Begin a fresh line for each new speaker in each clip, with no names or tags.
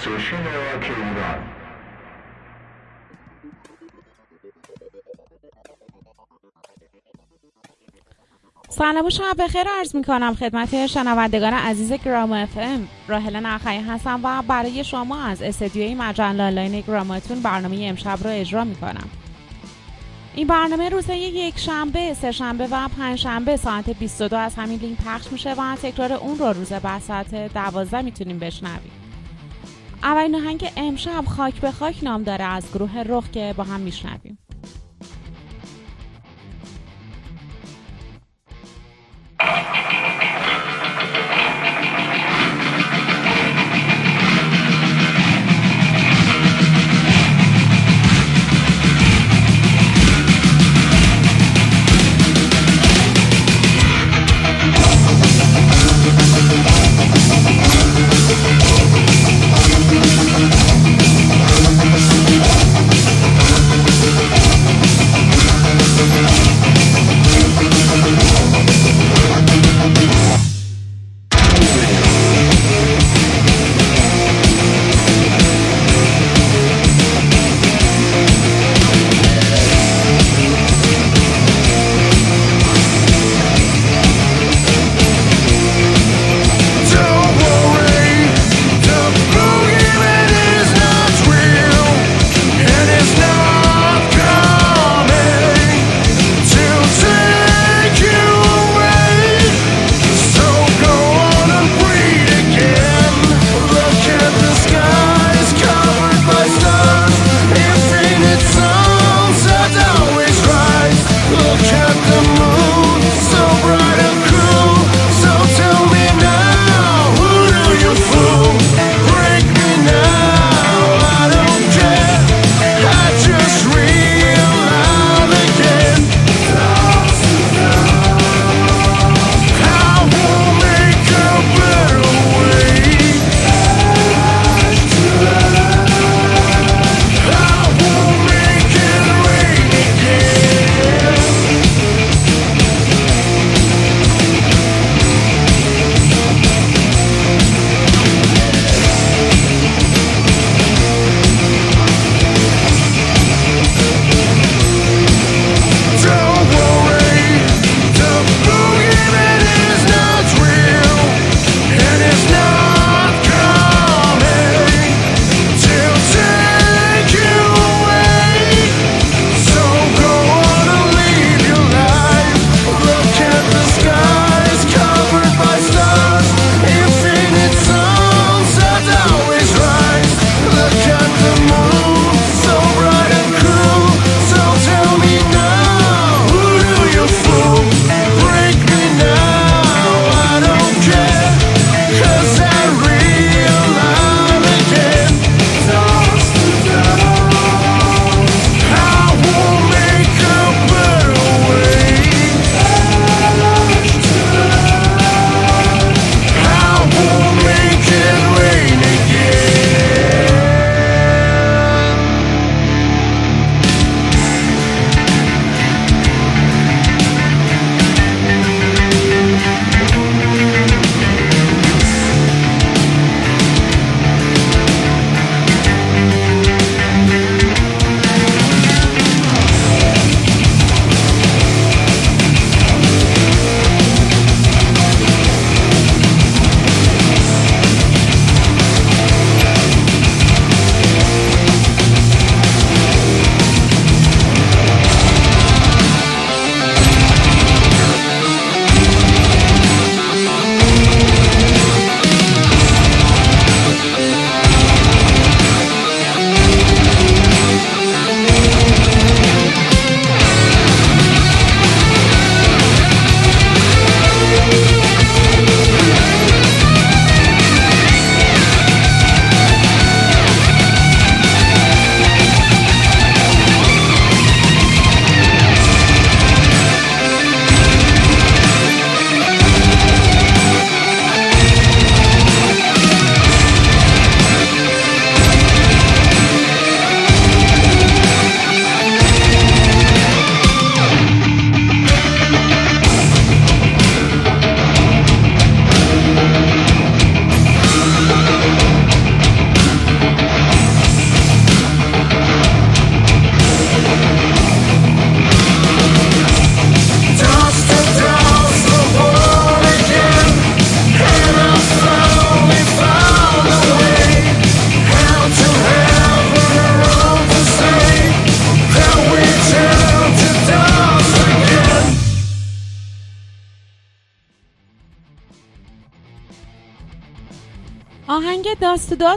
Station Rock
سلام و شب بخیر عرض می کنم خدمت شنوندگان عزیز گرام اف ام. راهل نخعی هستم و برای شما از استدیوی مجله آنلاین گراماتون برنامه امشب رو اجرا می کنم این برنامه روزهای یک شنبه، سه شنبه و پنج شنبه ساعت 22 از همین لینک پخش میشه و تکرار اون رو روز بعد ساعت 12 می‌تونیم بشنویم. اولین آهنگ امشب خاک به خاک نام داره از گروه رخ که با هم میشنویم.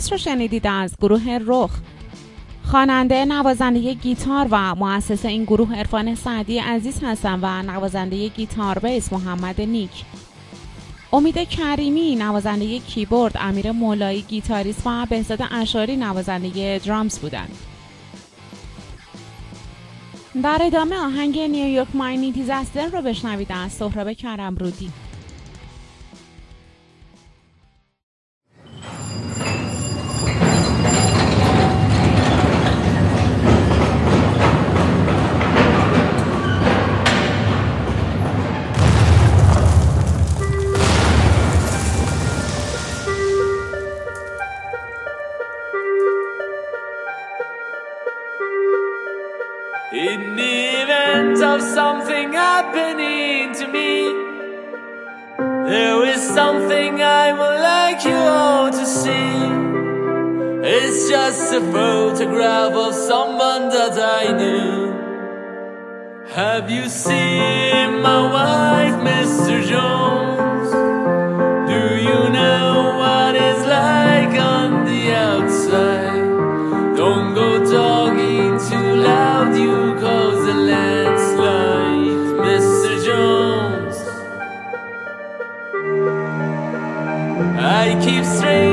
Dust رو شنیدید از گروه رخ. خواننده نوازنده گیتار و مؤسس این گروه عرفان سعدی عزیز هستم و نوازنده گیتار بیس محمد نیک. امید کریمی نوازنده کیبورد امیر مولایی گیتاریست و بهزاد اشاری نوازنده drums بودند در ادامه آهنگ New York Mining Disaster رو بشنوید از سهراب کرم It's
just a photograph of someone that I knew. Have you seen my wife, Mr. Jones? Do you know what it's like on the outside? Don't go talking too loud, you cause a landslide, Mr. Jones. I keep straight.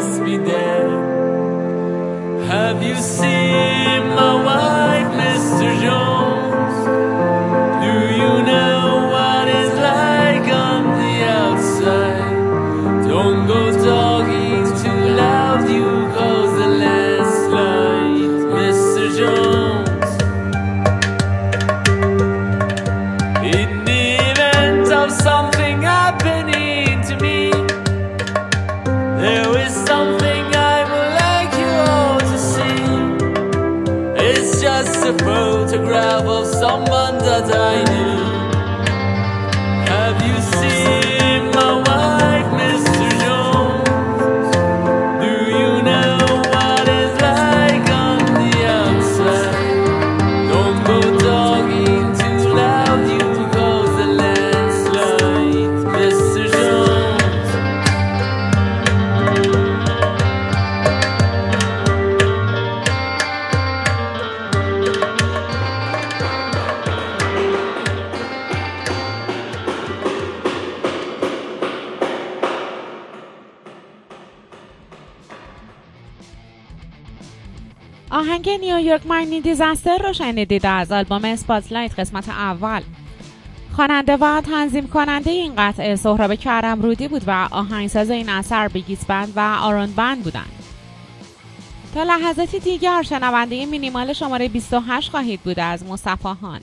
Must be dead. Have you seen
New York Mining Disaster رو شنیدید از آلبوم Spotlight قسمت اول. خواننده و تنظیم کننده این قطعه سهراب کرمرودی بود و آهنگساز این اثر Bee Gees Band و آرون بند بودند. تا لحظاتی دیگر شنونده مینیمال شماره 28 خواهید بود از مصطفی هان.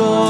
contigo.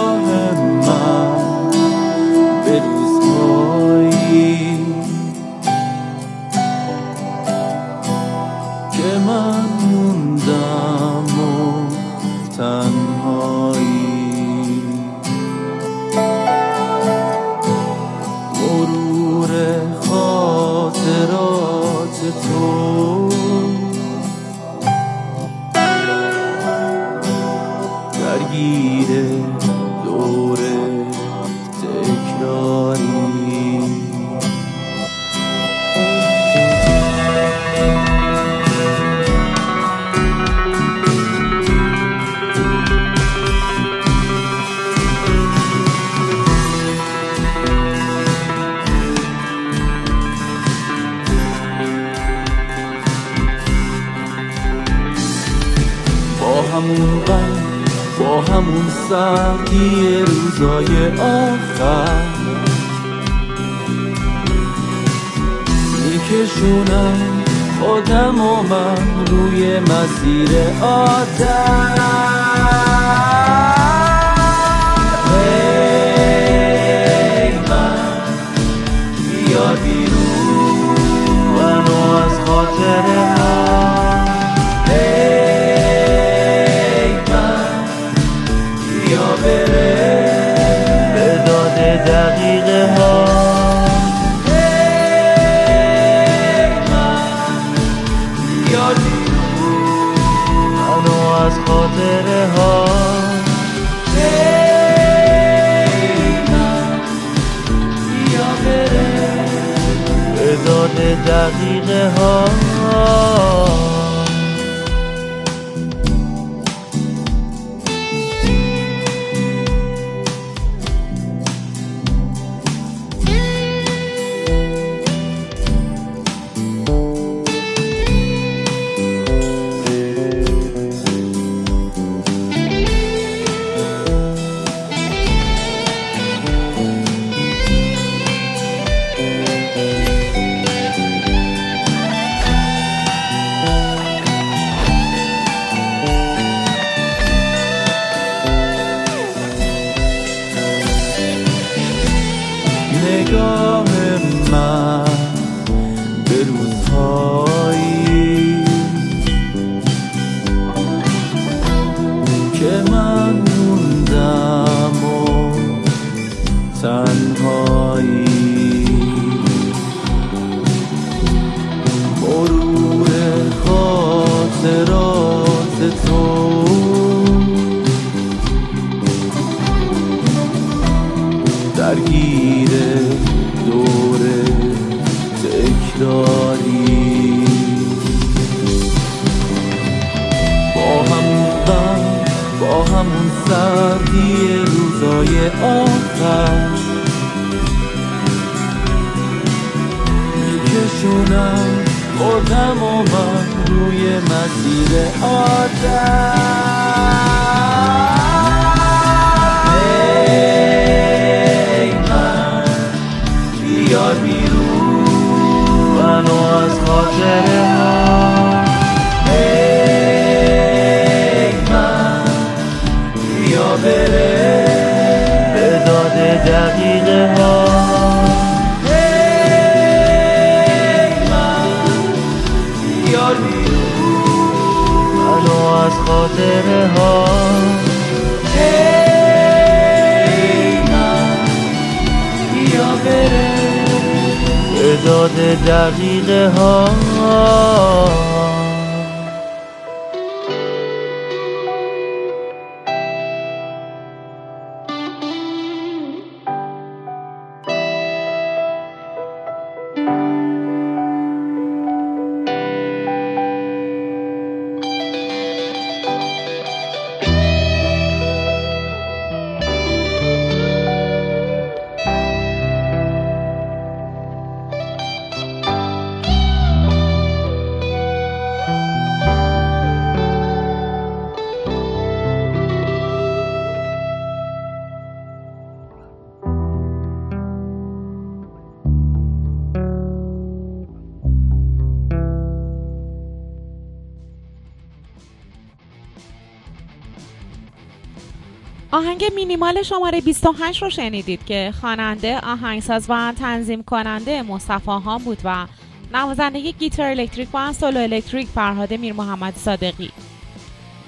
آهنگ مینیمال شماره 28 رو شنیدید که خواننده آهنگساز و تنظیم کننده مصطفی ها بود و نوازنده گیتار الکتریک و سولو الکتریک فرهاد میر محمد صادقی.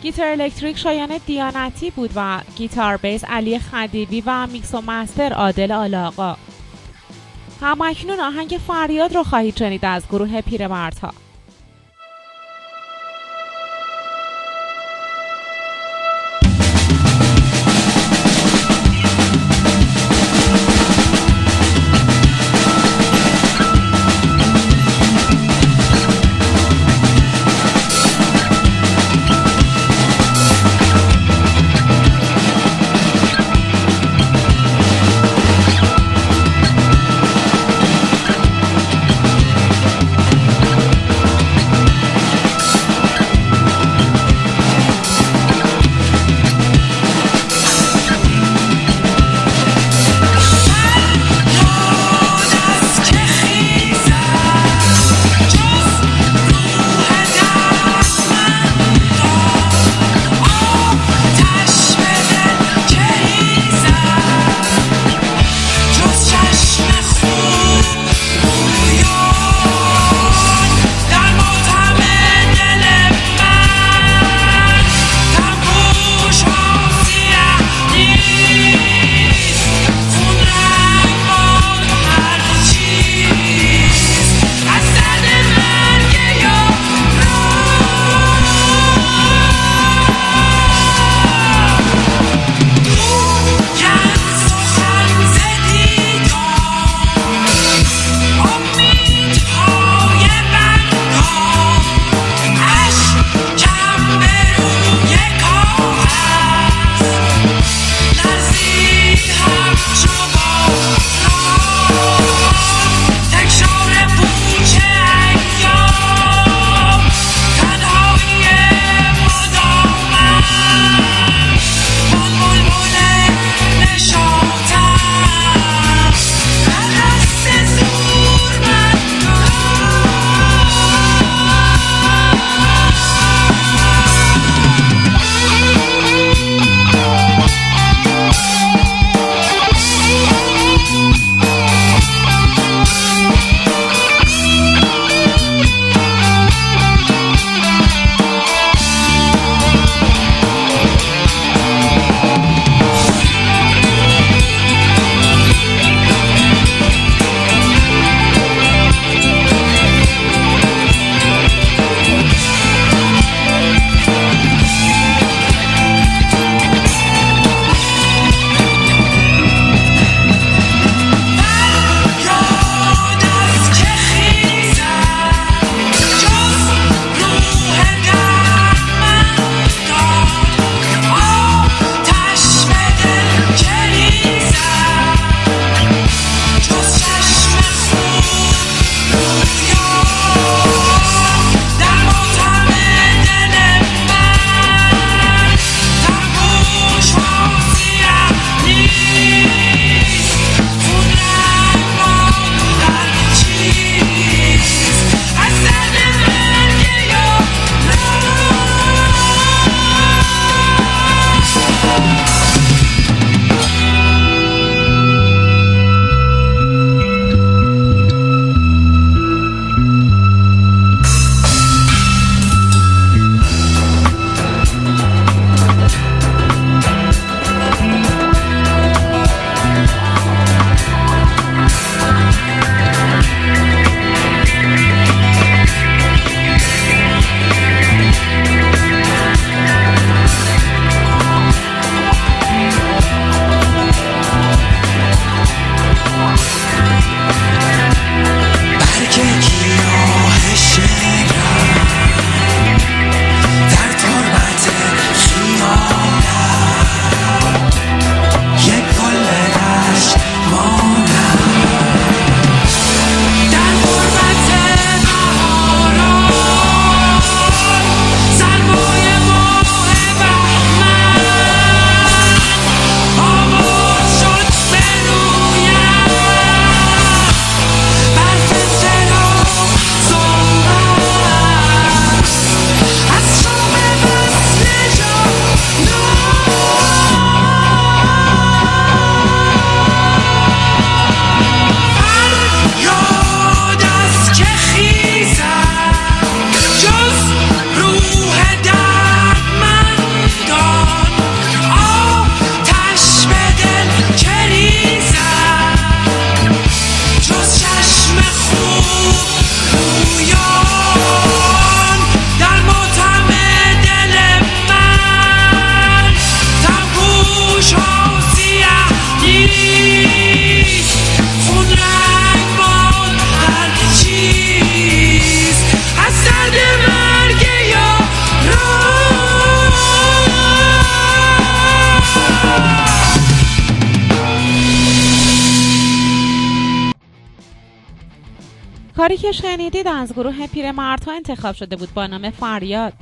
گیتار الکتریک شایان دیانتی بود و گیتار بیس علی خدیبی و میکس و master عادل آلاقا هم‌اکنون آهنگ فریاد رو خواهید شنید از گروه پیرمردها. که شنیدید از گروه پیرمردها انتخاب شده بود با نام فریاد.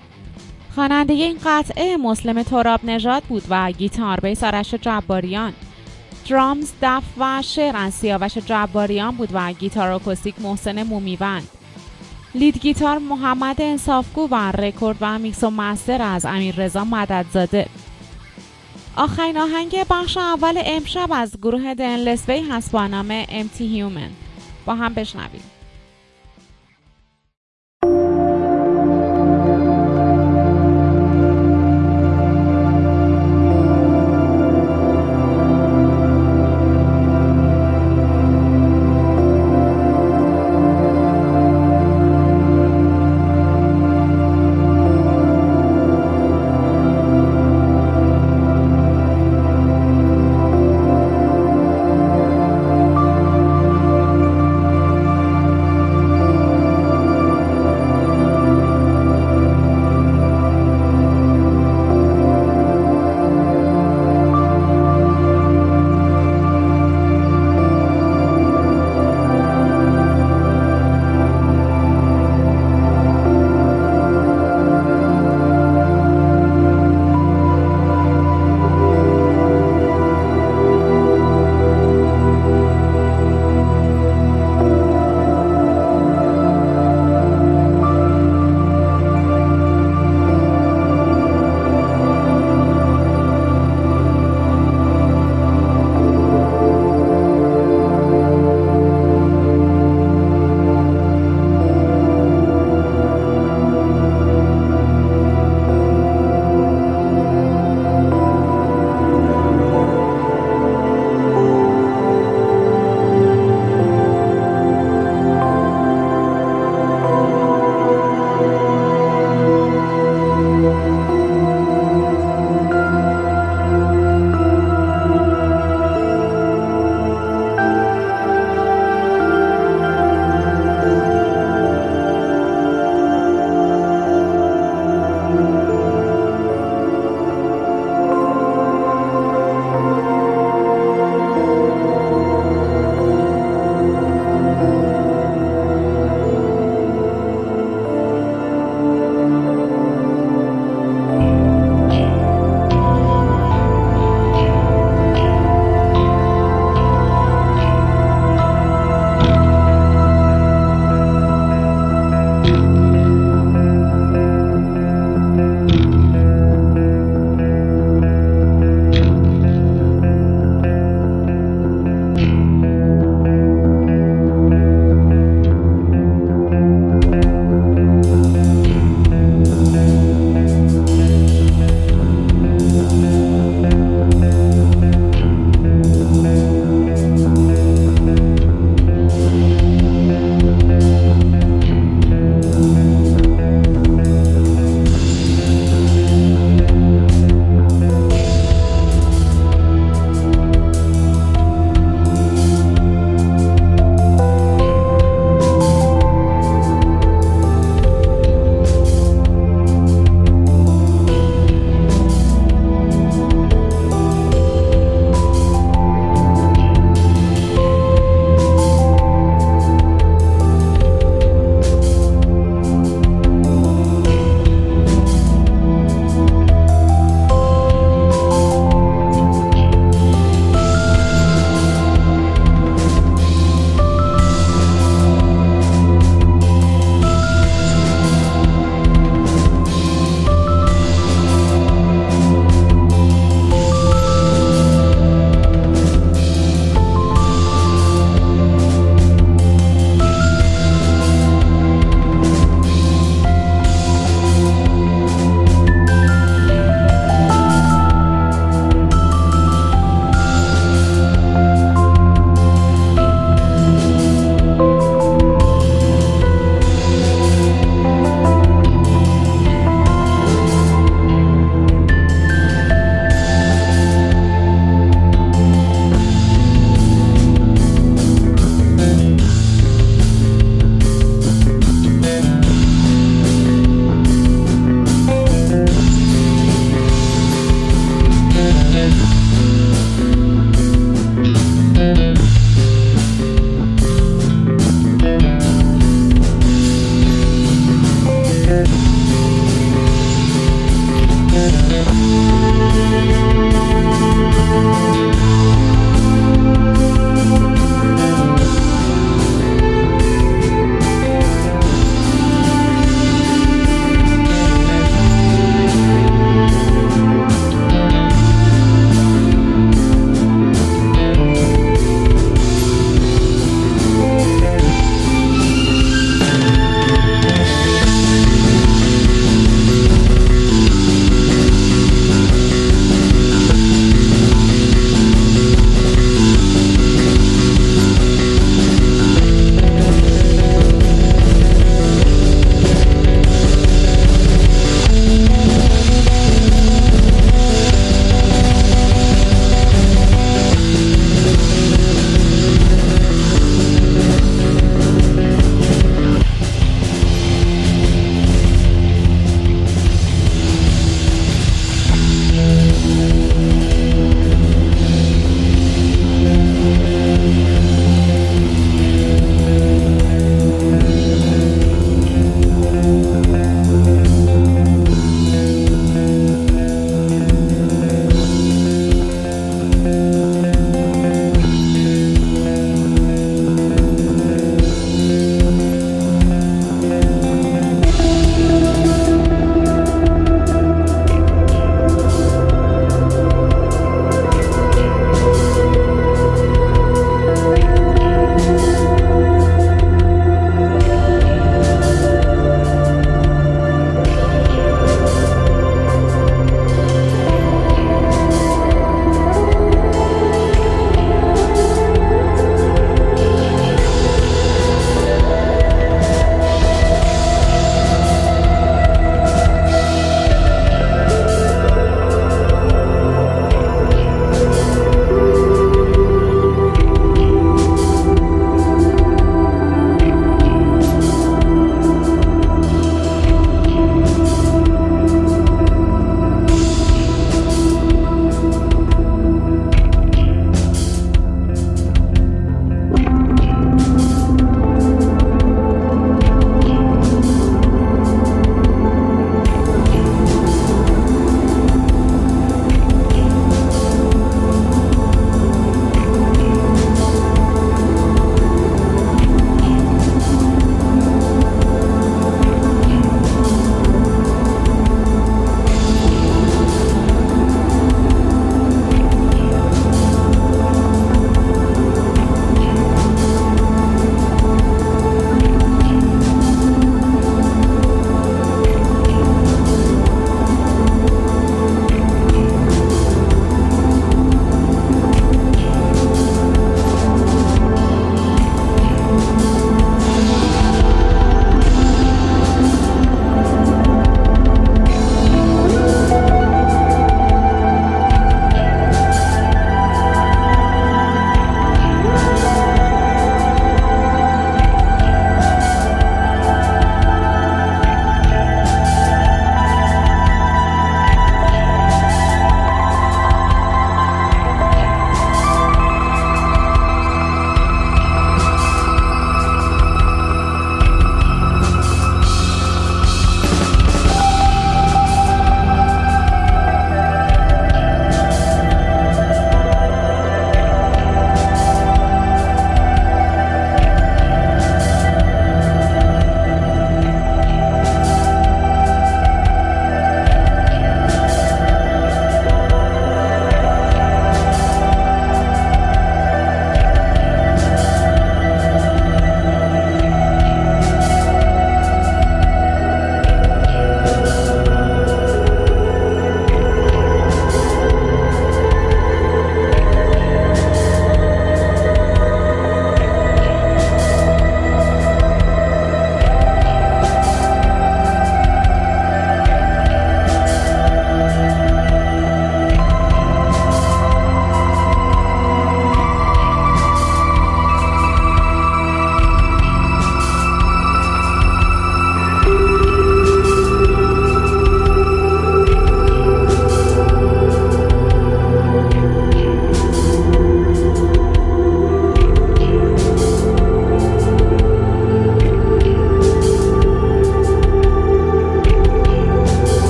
خواننده این قطعه مسلم تراب نژاد بود و گیتار بیس آرش جباریان. درامز دف و شعر از سیاوش جباریان بود و گیتار اکوستیک محسن مومیوند. lead guitar محمد انصافگو و رکورد و میکس و master از امیر رضا مددزاده. آخرین آهنگ بخش اول امشب از گروه دنلس وی هست با نام Empty Human با هم بشنویم.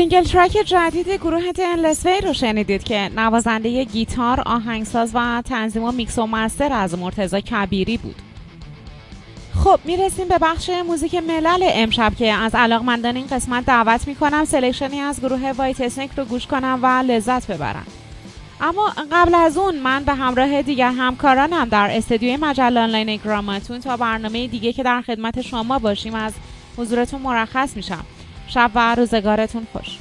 single track جدید گروه تنلسوی رو شنیدید که نوازنده گیتار، آهنگساز و تنظیم و میکس و master از مرتضی کبیری بود. خب می‌رسیم به بخش موزیک ملل امشب که از علاقمندان این قسمت دعوت می‌کنم selection ی از گروه Whitesnake رو گوش کنم و لذت ببرم. اما قبل از اون من به همراه دیگر همکارانم در استودیوی مجله آنلاین گراماتون تا برنامه دیگه که در خدمت شما باشیم از حضورتون مرخص میشم. شب و روزگارتون خوش.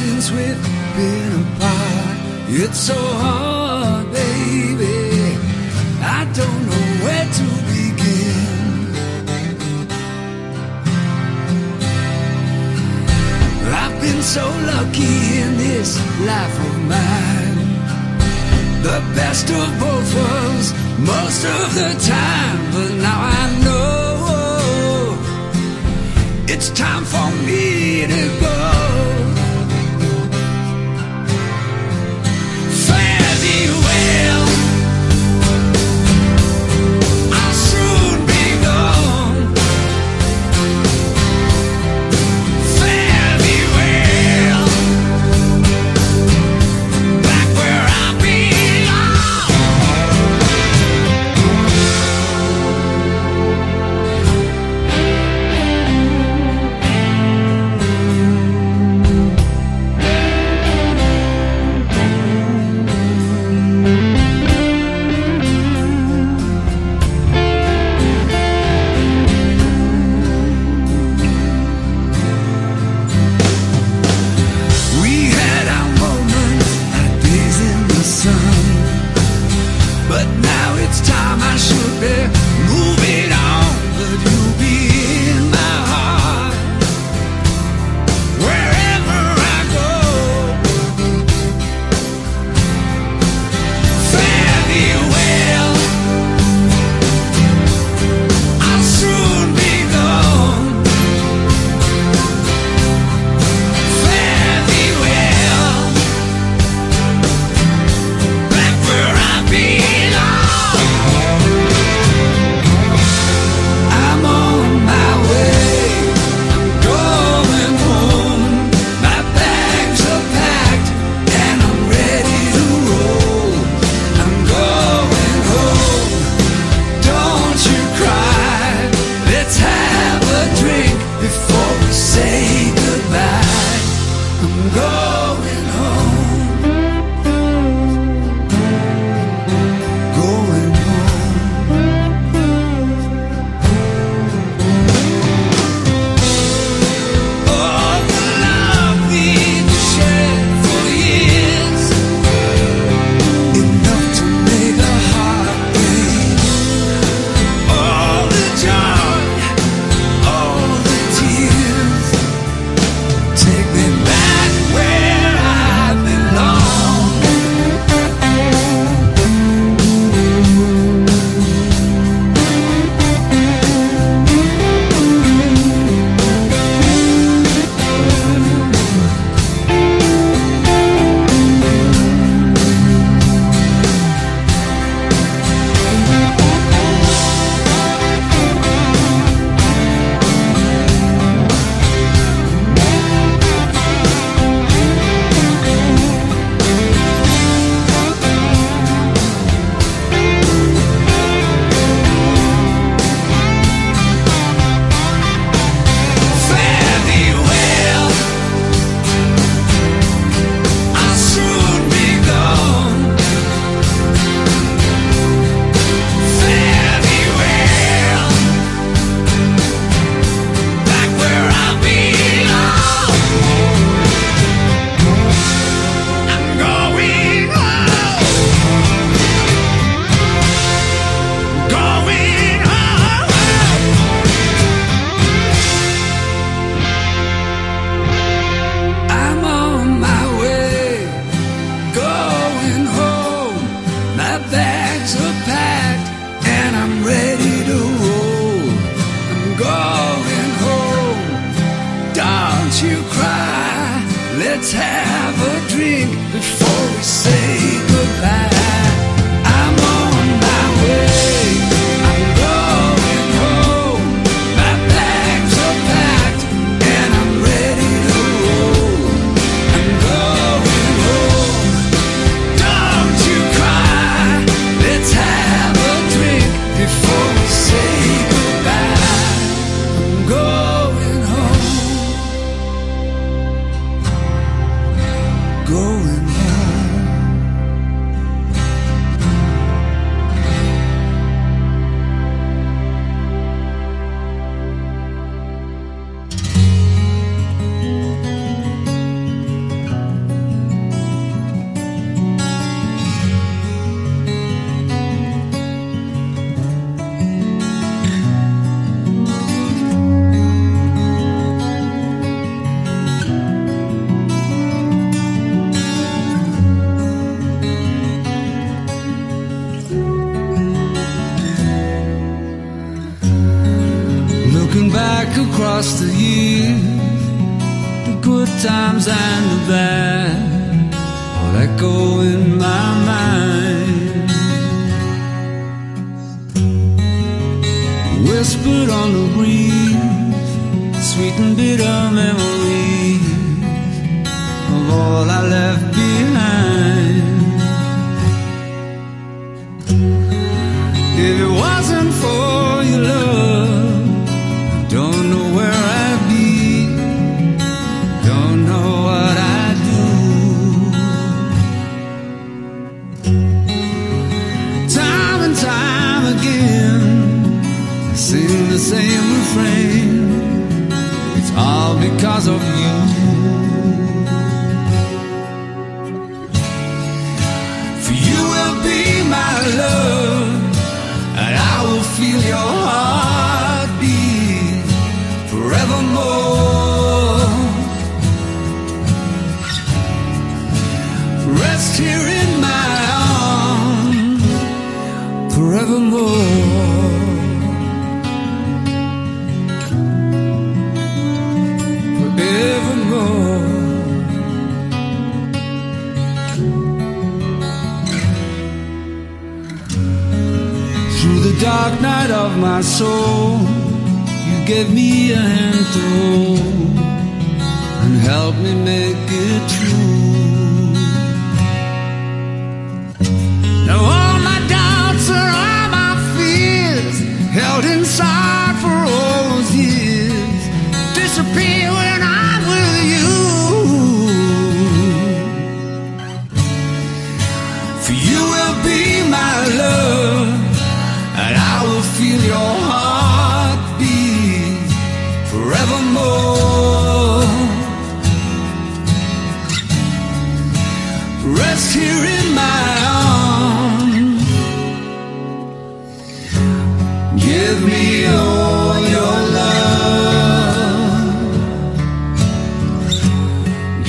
since we've been apart. It's so hard, baby. I don't know where to begin. I've been so lucky in this life of mine. The best of both worlds, most of the time. But now I know it's time for me to go.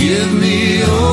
Give me all